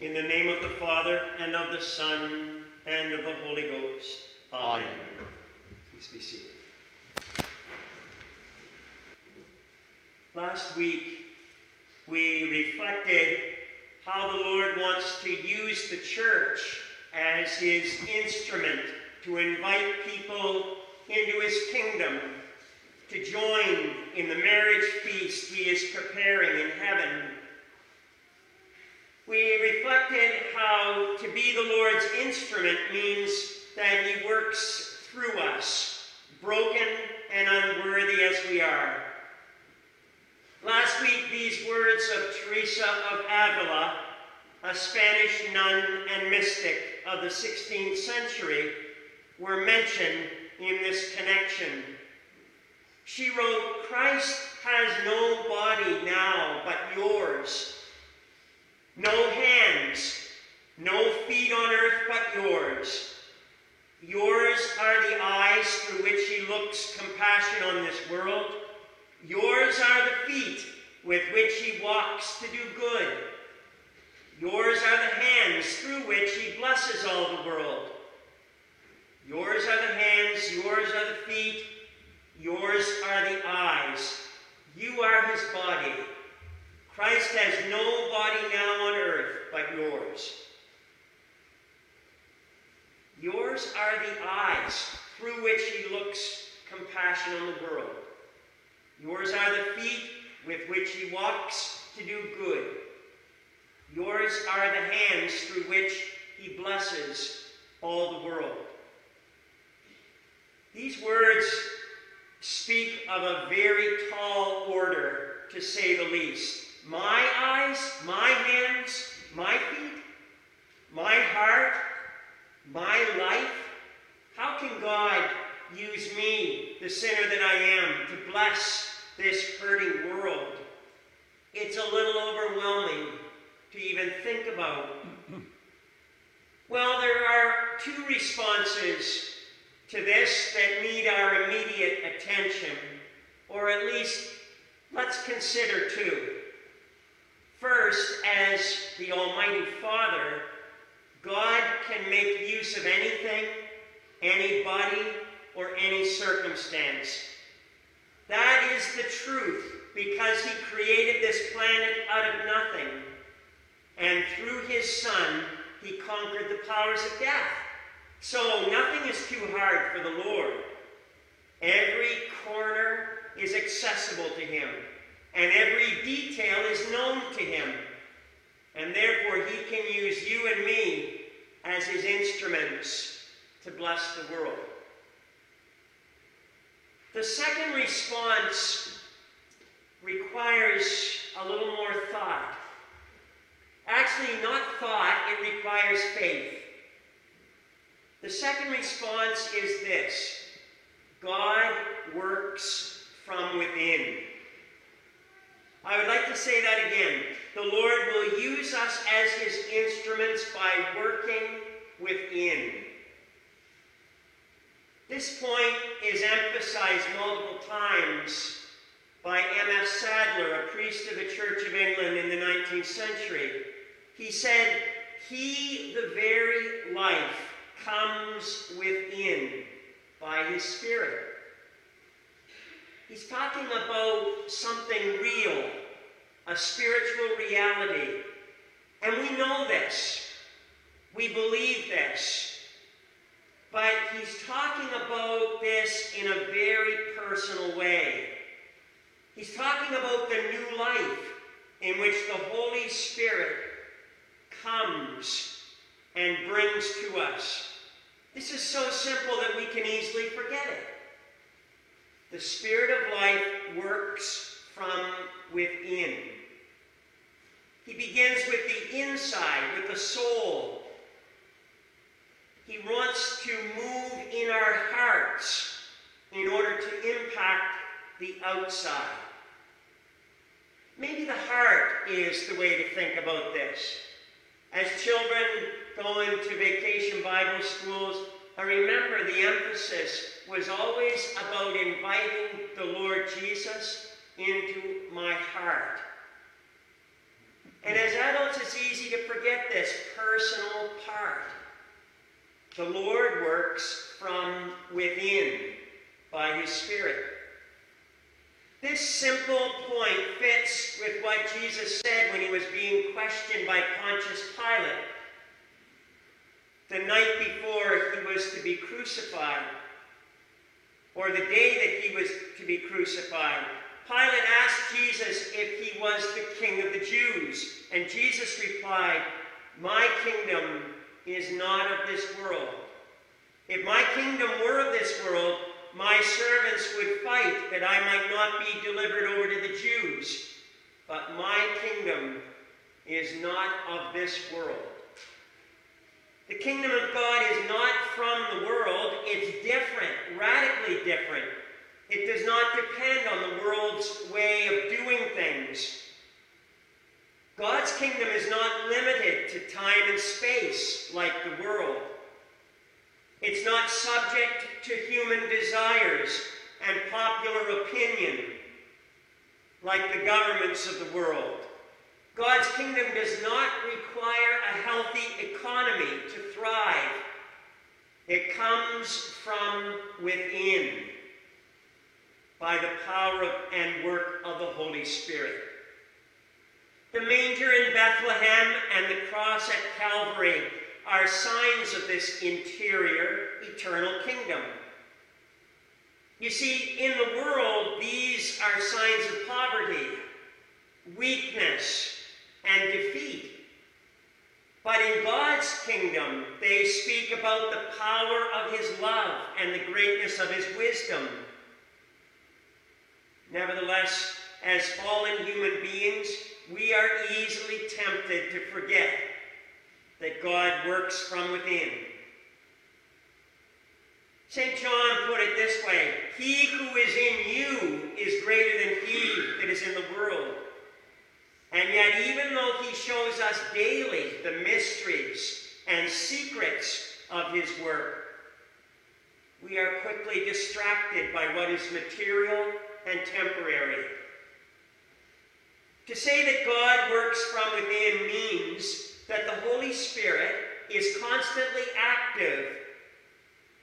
In the name of the Father, and of the Son, and of the Holy Ghost. Amen. Amen. Please be seated. Last week, we reflected how the Lord wants to use the church as his instrument to invite people into his kingdom, to join in the marriage feast he is preparing in heaven. We reflected how to be the Lord's instrument means that he works through us, broken and unworthy as we are. Last week, these words of Teresa of Avila, a Spanish nun and mystic of the 16th century, were mentioned in this connection. She wrote, Christ has no body now but yours, no hands, no feet on earth but yours. Yours are the eyes through which he looks compassion on this world. Yours are the feet with which he walks to do good. Yours are the hands through which he blesses all the world. Yours are the hands, yours are the feet, yours are the eyes. You are his body. Christ has no body now on earth but yours. Yours are the eyes through which he looks compassion on the world. Yours are the feet with which he walks to do good. Yours are the hands through which he blesses all the world. These words speak of a very tall order, to say the least. My eyes, my hands, my feet, my heart, my life. How can God use me, the sinner that I am, to bless this hurting world? It's a little overwhelming to even think about. Well, there are two responses to this that need our immediate attention, or at least let's consider two. First, as the Almighty Father, God can make use of anything, anybody, or any circumstance. That is the truth because He created this planet out of nothing. And through His Son, He conquered the powers of death. So nothing is too hard for the Lord. Every corner is accessible to Him, and every detail is known to Him. And therefore, He can use you and me as His instruments to bless the world. The second response requires a little more thought. Actually, not thought, it requires faith. The second response is this God works from within. I would like to say that again. The Lord will use us as his instruments by working within. This point is emphasized multiple times by M.F. Sadler, a priest of the Church of England in the 19th century. He said, He, the very life, comes within by His Spirit. He's talking about something real, a spiritual reality. And we know this. We believe this. But he's talking about this in a very personal way. He's talking about the new life in which the Holy Spirit comes and brings to us. This is so simple that we can easily forget it. The Spirit of life works from within. He begins with the inside, with the soul. He wants to move in our hearts in order to impact the outside. Maybe the heart is the way to think about this. As children go into vacation Bible schools, I remember the emphasis was always about inviting the Lord Jesus into my heart. And as adults, it's easy to forget this personal part. The Lord works from within by his Spirit. This simple point fits with what Jesus said when he was being questioned by Pontius Pilate the night before he was to be crucified, or the day that he was to be crucified. Pilate asked Jesus if he was the king of the Jews, and Jesus replied, My kingdom is not of this world. If my kingdom were of this world, my servants would fight that I might not be delivered over to the Jews. But my kingdom is not of this world. The kingdom of God is not from the world, it's different, radically different. It does not depend on the world's way of doing things. God's kingdom is not limited to time and space like the world. It's not subject to human desires and popular opinion like the governments of the world. God's kingdom does not require a healthy economy to thrive. It comes from within by the power of, and work of the Holy Spirit. The manger in Bethlehem and the cross at Calvary are signs of this interior, eternal kingdom. You see, in the world, these are signs of poverty, weakness, and defeat. But in God's kingdom, they speak about the power of His love and the greatness of His wisdom. Nevertheless, as fallen human beings, we are easily tempted to forget that God works from within. St. John put it this way He who is in you is greater than he that is in the world. And yet, even though he shows us daily the mysteries and secrets of his work, we are quickly distracted by what is material and temporary. To say that God works from within means that the Holy Spirit is constantly active.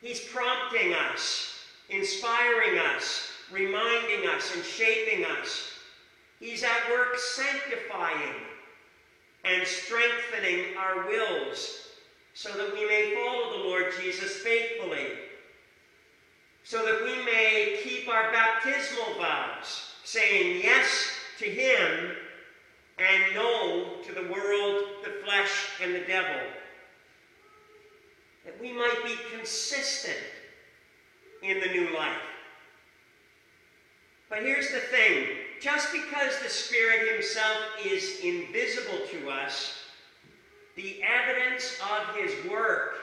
He's prompting us, inspiring us, reminding us, and shaping us. He's at work sanctifying and strengthening our wills so that we may follow the Lord Jesus faithfully, so that we may keep our baptismal vows, saying yes to Him and no to the world, the flesh, and the devil. That we might be consistent in the new life. But here's the thing just because the Spirit Himself is invisible to us, the evidence of His work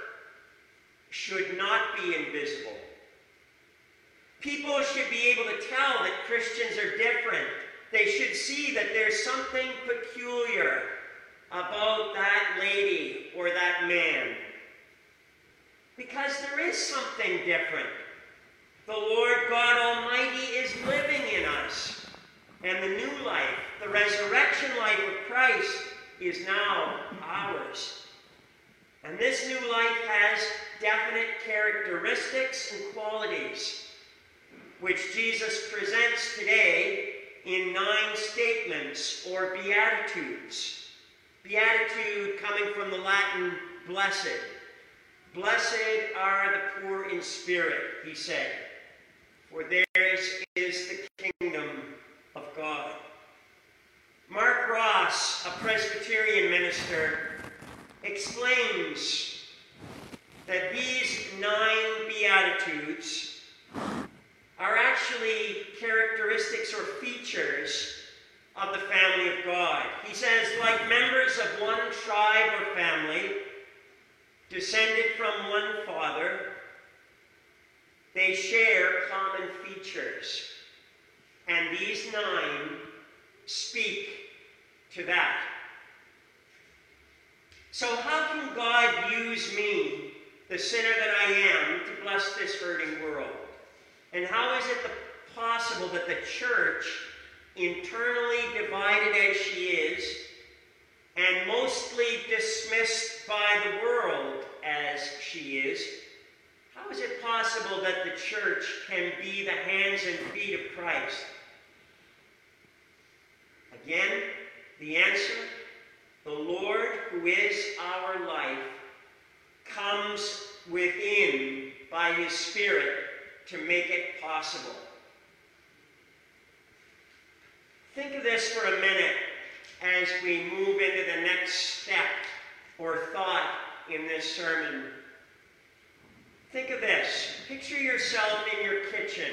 should not be invisible. People should be able to tell that Christians are different. They should see that there's something peculiar about that lady or that man. Because there is something different. The Lord God Almighty is living in us. And the new life, the resurrection life of Christ, is now ours. And this new life has definite characteristics and qualities, which Jesus presents today in nine statements or beatitudes. Beatitude coming from the Latin blessed. Blessed are the poor in spirit, he said, for theirs is the kingdom of God. Mark Ross, a Presbyterian minister, explains that these nine Beatitudes are actually characteristics or features of the family of God. He says, like members of one tribe or family, descended from one father, they share common features. And these nine speak to that. So, how can God use me, the sinner that I am, to bless this hurting world? And how is it possible that the church, internally divided as she is, and mostly dismissed by the world as she is, how is it possible that the church can be the hands and feet of Christ? Again, the answer the Lord, who is our life, comes within by his Spirit to make it possible. Think of this for a minute as we move into the next step or thought in this sermon. Think of this. Picture yourself in your kitchen,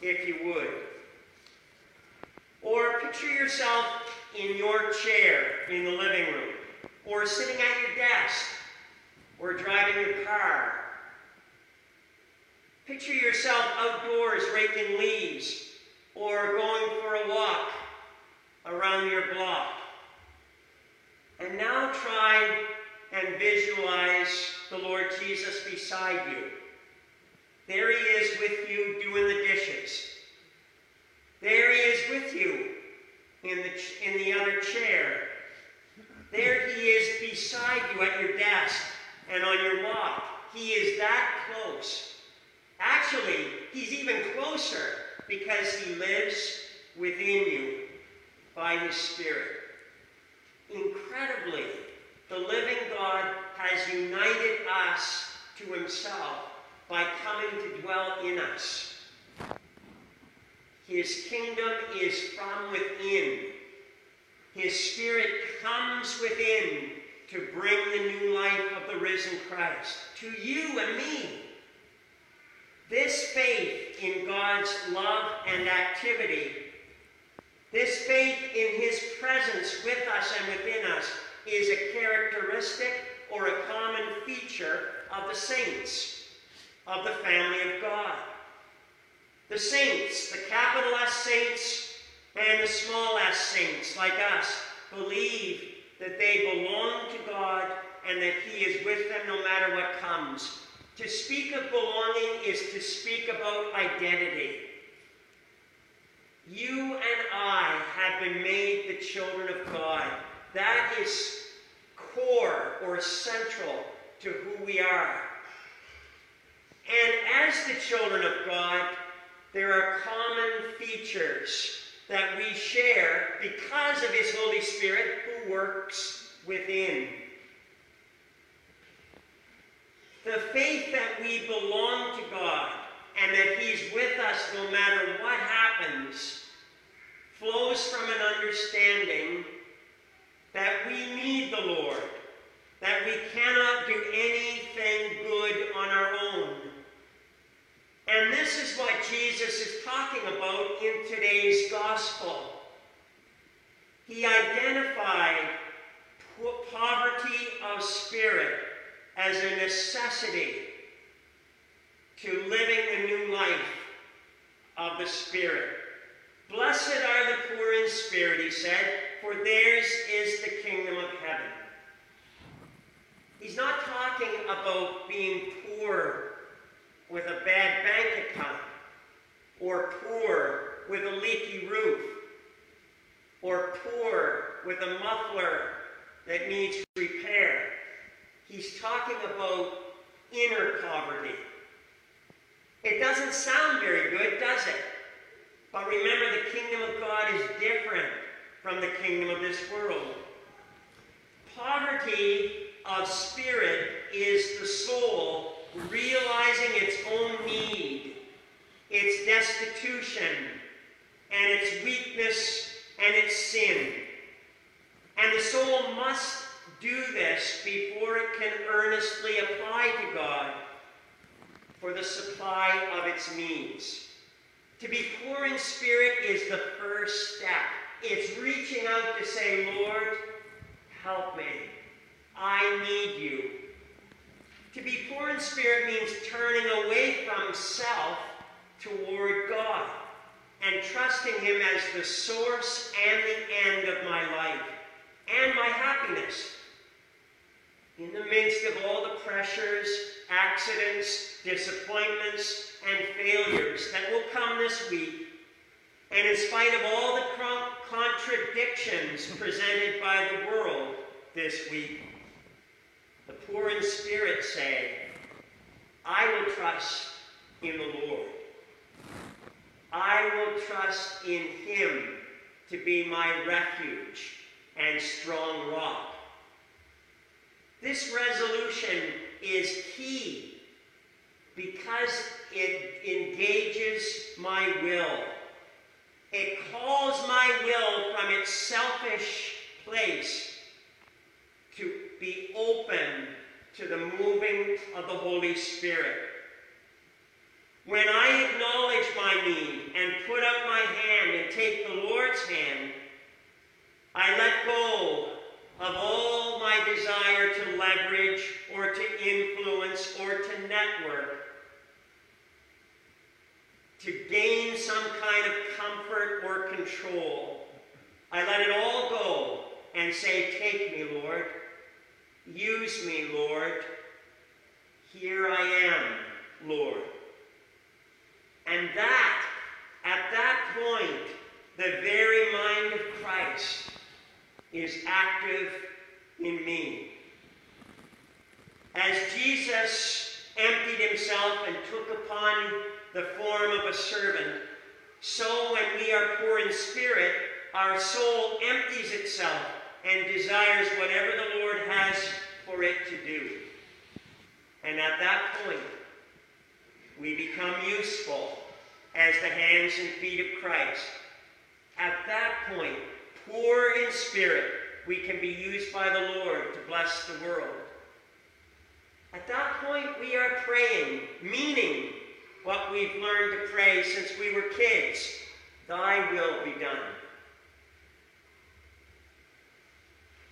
if you would. Or picture yourself in your chair in the living room, or sitting at your desk, or driving your car. Picture yourself outdoors raking leaves, or going for a walk around your block. And now try and visualize the Lord Jesus beside you. There he is with you doing the dishes. There he is with you in the, in the other chair. There he is beside you at your desk and on your walk. He is that close. Actually, he's even closer because he lives within you by his Spirit. Incredibly, the living God has united us to himself by coming to dwell in us. His kingdom is from within. His Spirit comes within to bring the new life of the risen Christ to you and me. This faith in God's love and activity, this faith in His presence with us and within us, is a characteristic or a common feature of the saints, of the family of God. The saints, the capital S saints and the small s saints like us, believe that they belong to God and that He is with them no matter what comes. To speak of belonging is to speak about identity. You and I have been made the children of God. That is core or central to who we are. And as the children of God, there are common features that we share because of His Holy Spirit who works within. The faith that we belong to God and that He's with us no matter what happens flows from an understanding that we need the Lord, that we cannot do anything good on our own. And this is what Jesus is talking about in today's gospel. He identified poverty of spirit as a necessity to living a new life of the Spirit. Blessed are the poor in spirit, he said, for theirs is the kingdom of heaven. He's not talking about being poor with a bad bank account, or poor with a leaky roof, or poor with a muffler that needs repair. He's talking about inner poverty. It doesn't sound very good, does it? But remember, the kingdom of God is different from the kingdom of this world. Poverty of spirit is the soul realizing its own need, its destitution, and its weakness and its sin. And the soul must do this before it can earnestly apply to God for the supply of its needs. To be poor in spirit is the first step. It's reaching out to say, Lord, help me. I need you. To be poor in spirit means turning away from self toward God and trusting Him as the source and the end of my life and my happiness. In the midst of all the pressures, accidents, disappointments, and failures that will come this week, And in spite of all the contradictions presented by the world this week, the poor in spirit say, I will trust in the Lord. I will trust in him to be my refuge and strong rock. This resolution is key because it engages my will. It calls my will from its selfish place be open to the moving of the Holy Spirit. When I acknowledge my need and put up my hand and take the Lord's hand, I let go of all my desire to leverage or to influence or to network, to gain some kind of comfort or control. I let it all go and say, Take me, Lord. Use me, Lord. Here I am, Lord. And that, at that point, the very mind of Christ is active in me. As Jesus emptied himself and took upon the form of a servant, so when we are poor in spirit, our soul empties itself and desires whatever the Lord has for it to do. And at that point, we become useful as the hands and feet of Christ. At that point, poor in spirit, we can be used by the Lord to bless the world. At that point, we are praying, meaning what we've learned to pray since we were kids Thy will be done.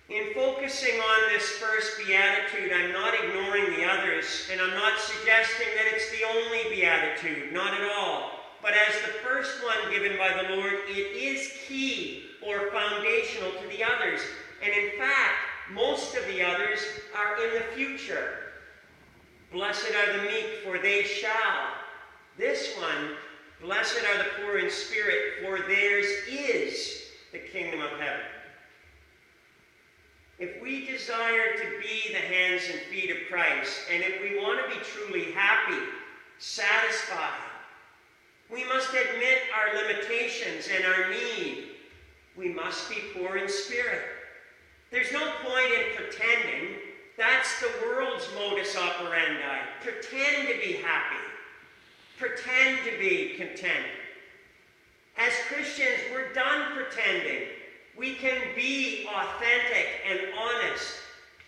In focusing on this first beatitude, I'm not ignoring the others, and I'm not suggesting that it's the only beatitude, not at all. But as the first one given by the Lord, it is key or foundational to the others. And in fact, most of the others are in the future. Blessed are the meek, for they shall. This one, blessed are the poor in spirit, for theirs is the kingdom of heaven. If we desire to be the hands and feet of Christ, and if we want to be truly happy, satisfied, we must admit our limitations and our need. We must be poor in spirit. There's no point in pretending. That's the world's modus operandi. Pretend to be happy. Pretend to be content. As Christians, we're done pretending we can be authentic and honest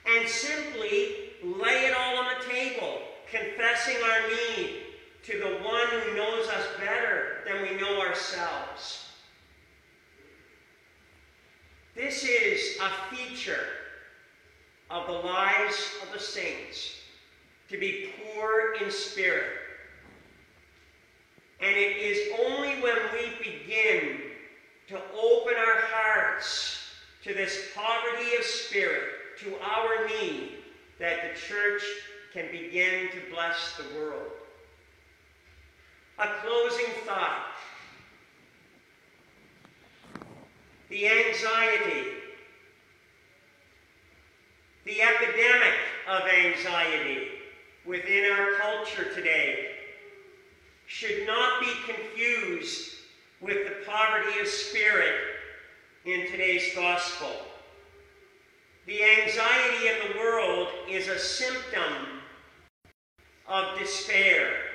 and simply lay it all on the table, confessing our need to the one who knows us better than we know ourselves. This is a feature of the lives of the saints, to be poor in spirit. And it is only when we begin to open our hearts to this poverty of spirit, to our need, that the church can begin to bless the world. A closing thought. The anxiety, the epidemic of anxiety within our culture today should not be confused with the poverty of spirit in today's gospel. The anxiety in the world is a symptom of despair.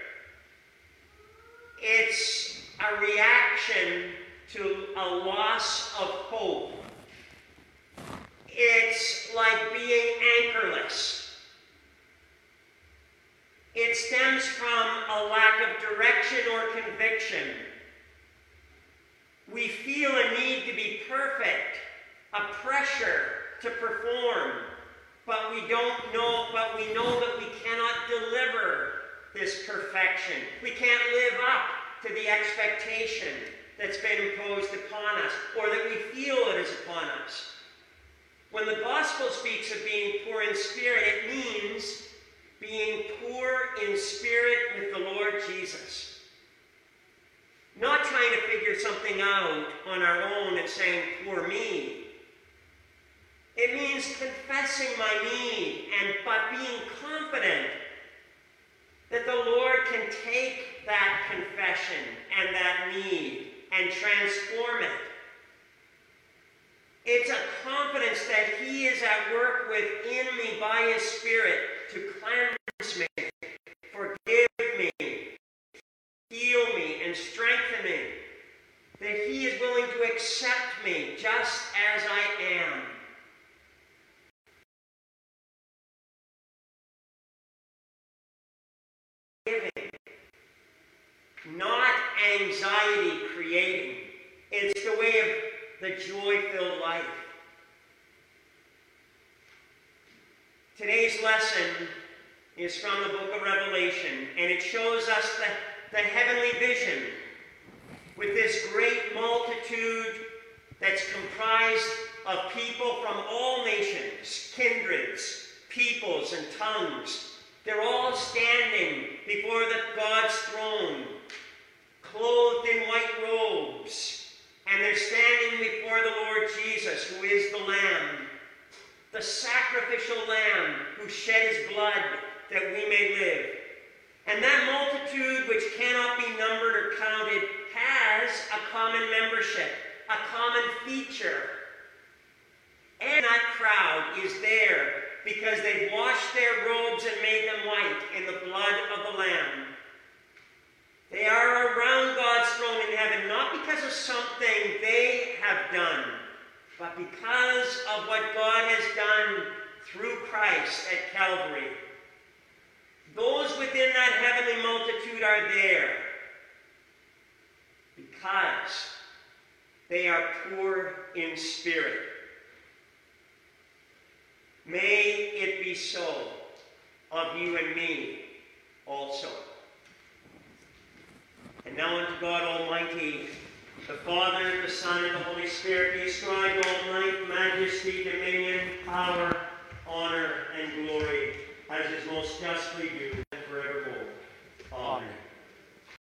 It's a reaction to a loss of hope. It's like being anchorless. It stems from a lack of direction or conviction we feel a need to be perfect, a pressure to perform, but we don't know, but we know that we cannot deliver this perfection. We can't live up to the expectation that's been imposed upon us, or that we feel it is upon us. When the gospel speaks of being poor in spirit, it means being poor in spirit with the Lord Jesus. Not trying to figure something out on our own and saying, poor me. It means confessing my need and but being confident that the Lord can take that confession and that need and transform it. It's a confidence that He is at work within me by His Spirit to cleanse me, forgive me, heal me, and strengthen me. That He is willing to accept me just as I am. Giving, not anxiety creating. It's the way of the joy filled life. Today's lesson is from the book of Revelation, and it shows us the, the heavenly vision with this great multitude that's comprised of people from all nations, kindreds, peoples, and tongues. They're all standing before the God's throne, clothed in white robes, and they're standing before the Lord Jesus, who is the Lamb, the sacrificial Lamb who shed his blood that we may live. And that multitude, which cannot be numbered or counted, has a common membership, a common feature. And that crowd is there because they've washed their robes and made them white in the blood of the Lamb. They are around God's throne in heaven, not because of something they have done, but because of what God has done through Christ at Calvary. Those within that heavenly multitude are there because they are poor in spirit. May it be so of you and me also. Now unto God Almighty, the Father, the Son, and the Holy Spirit be ascribed all might, majesty, dominion, power, honor, and glory, as is most justly due.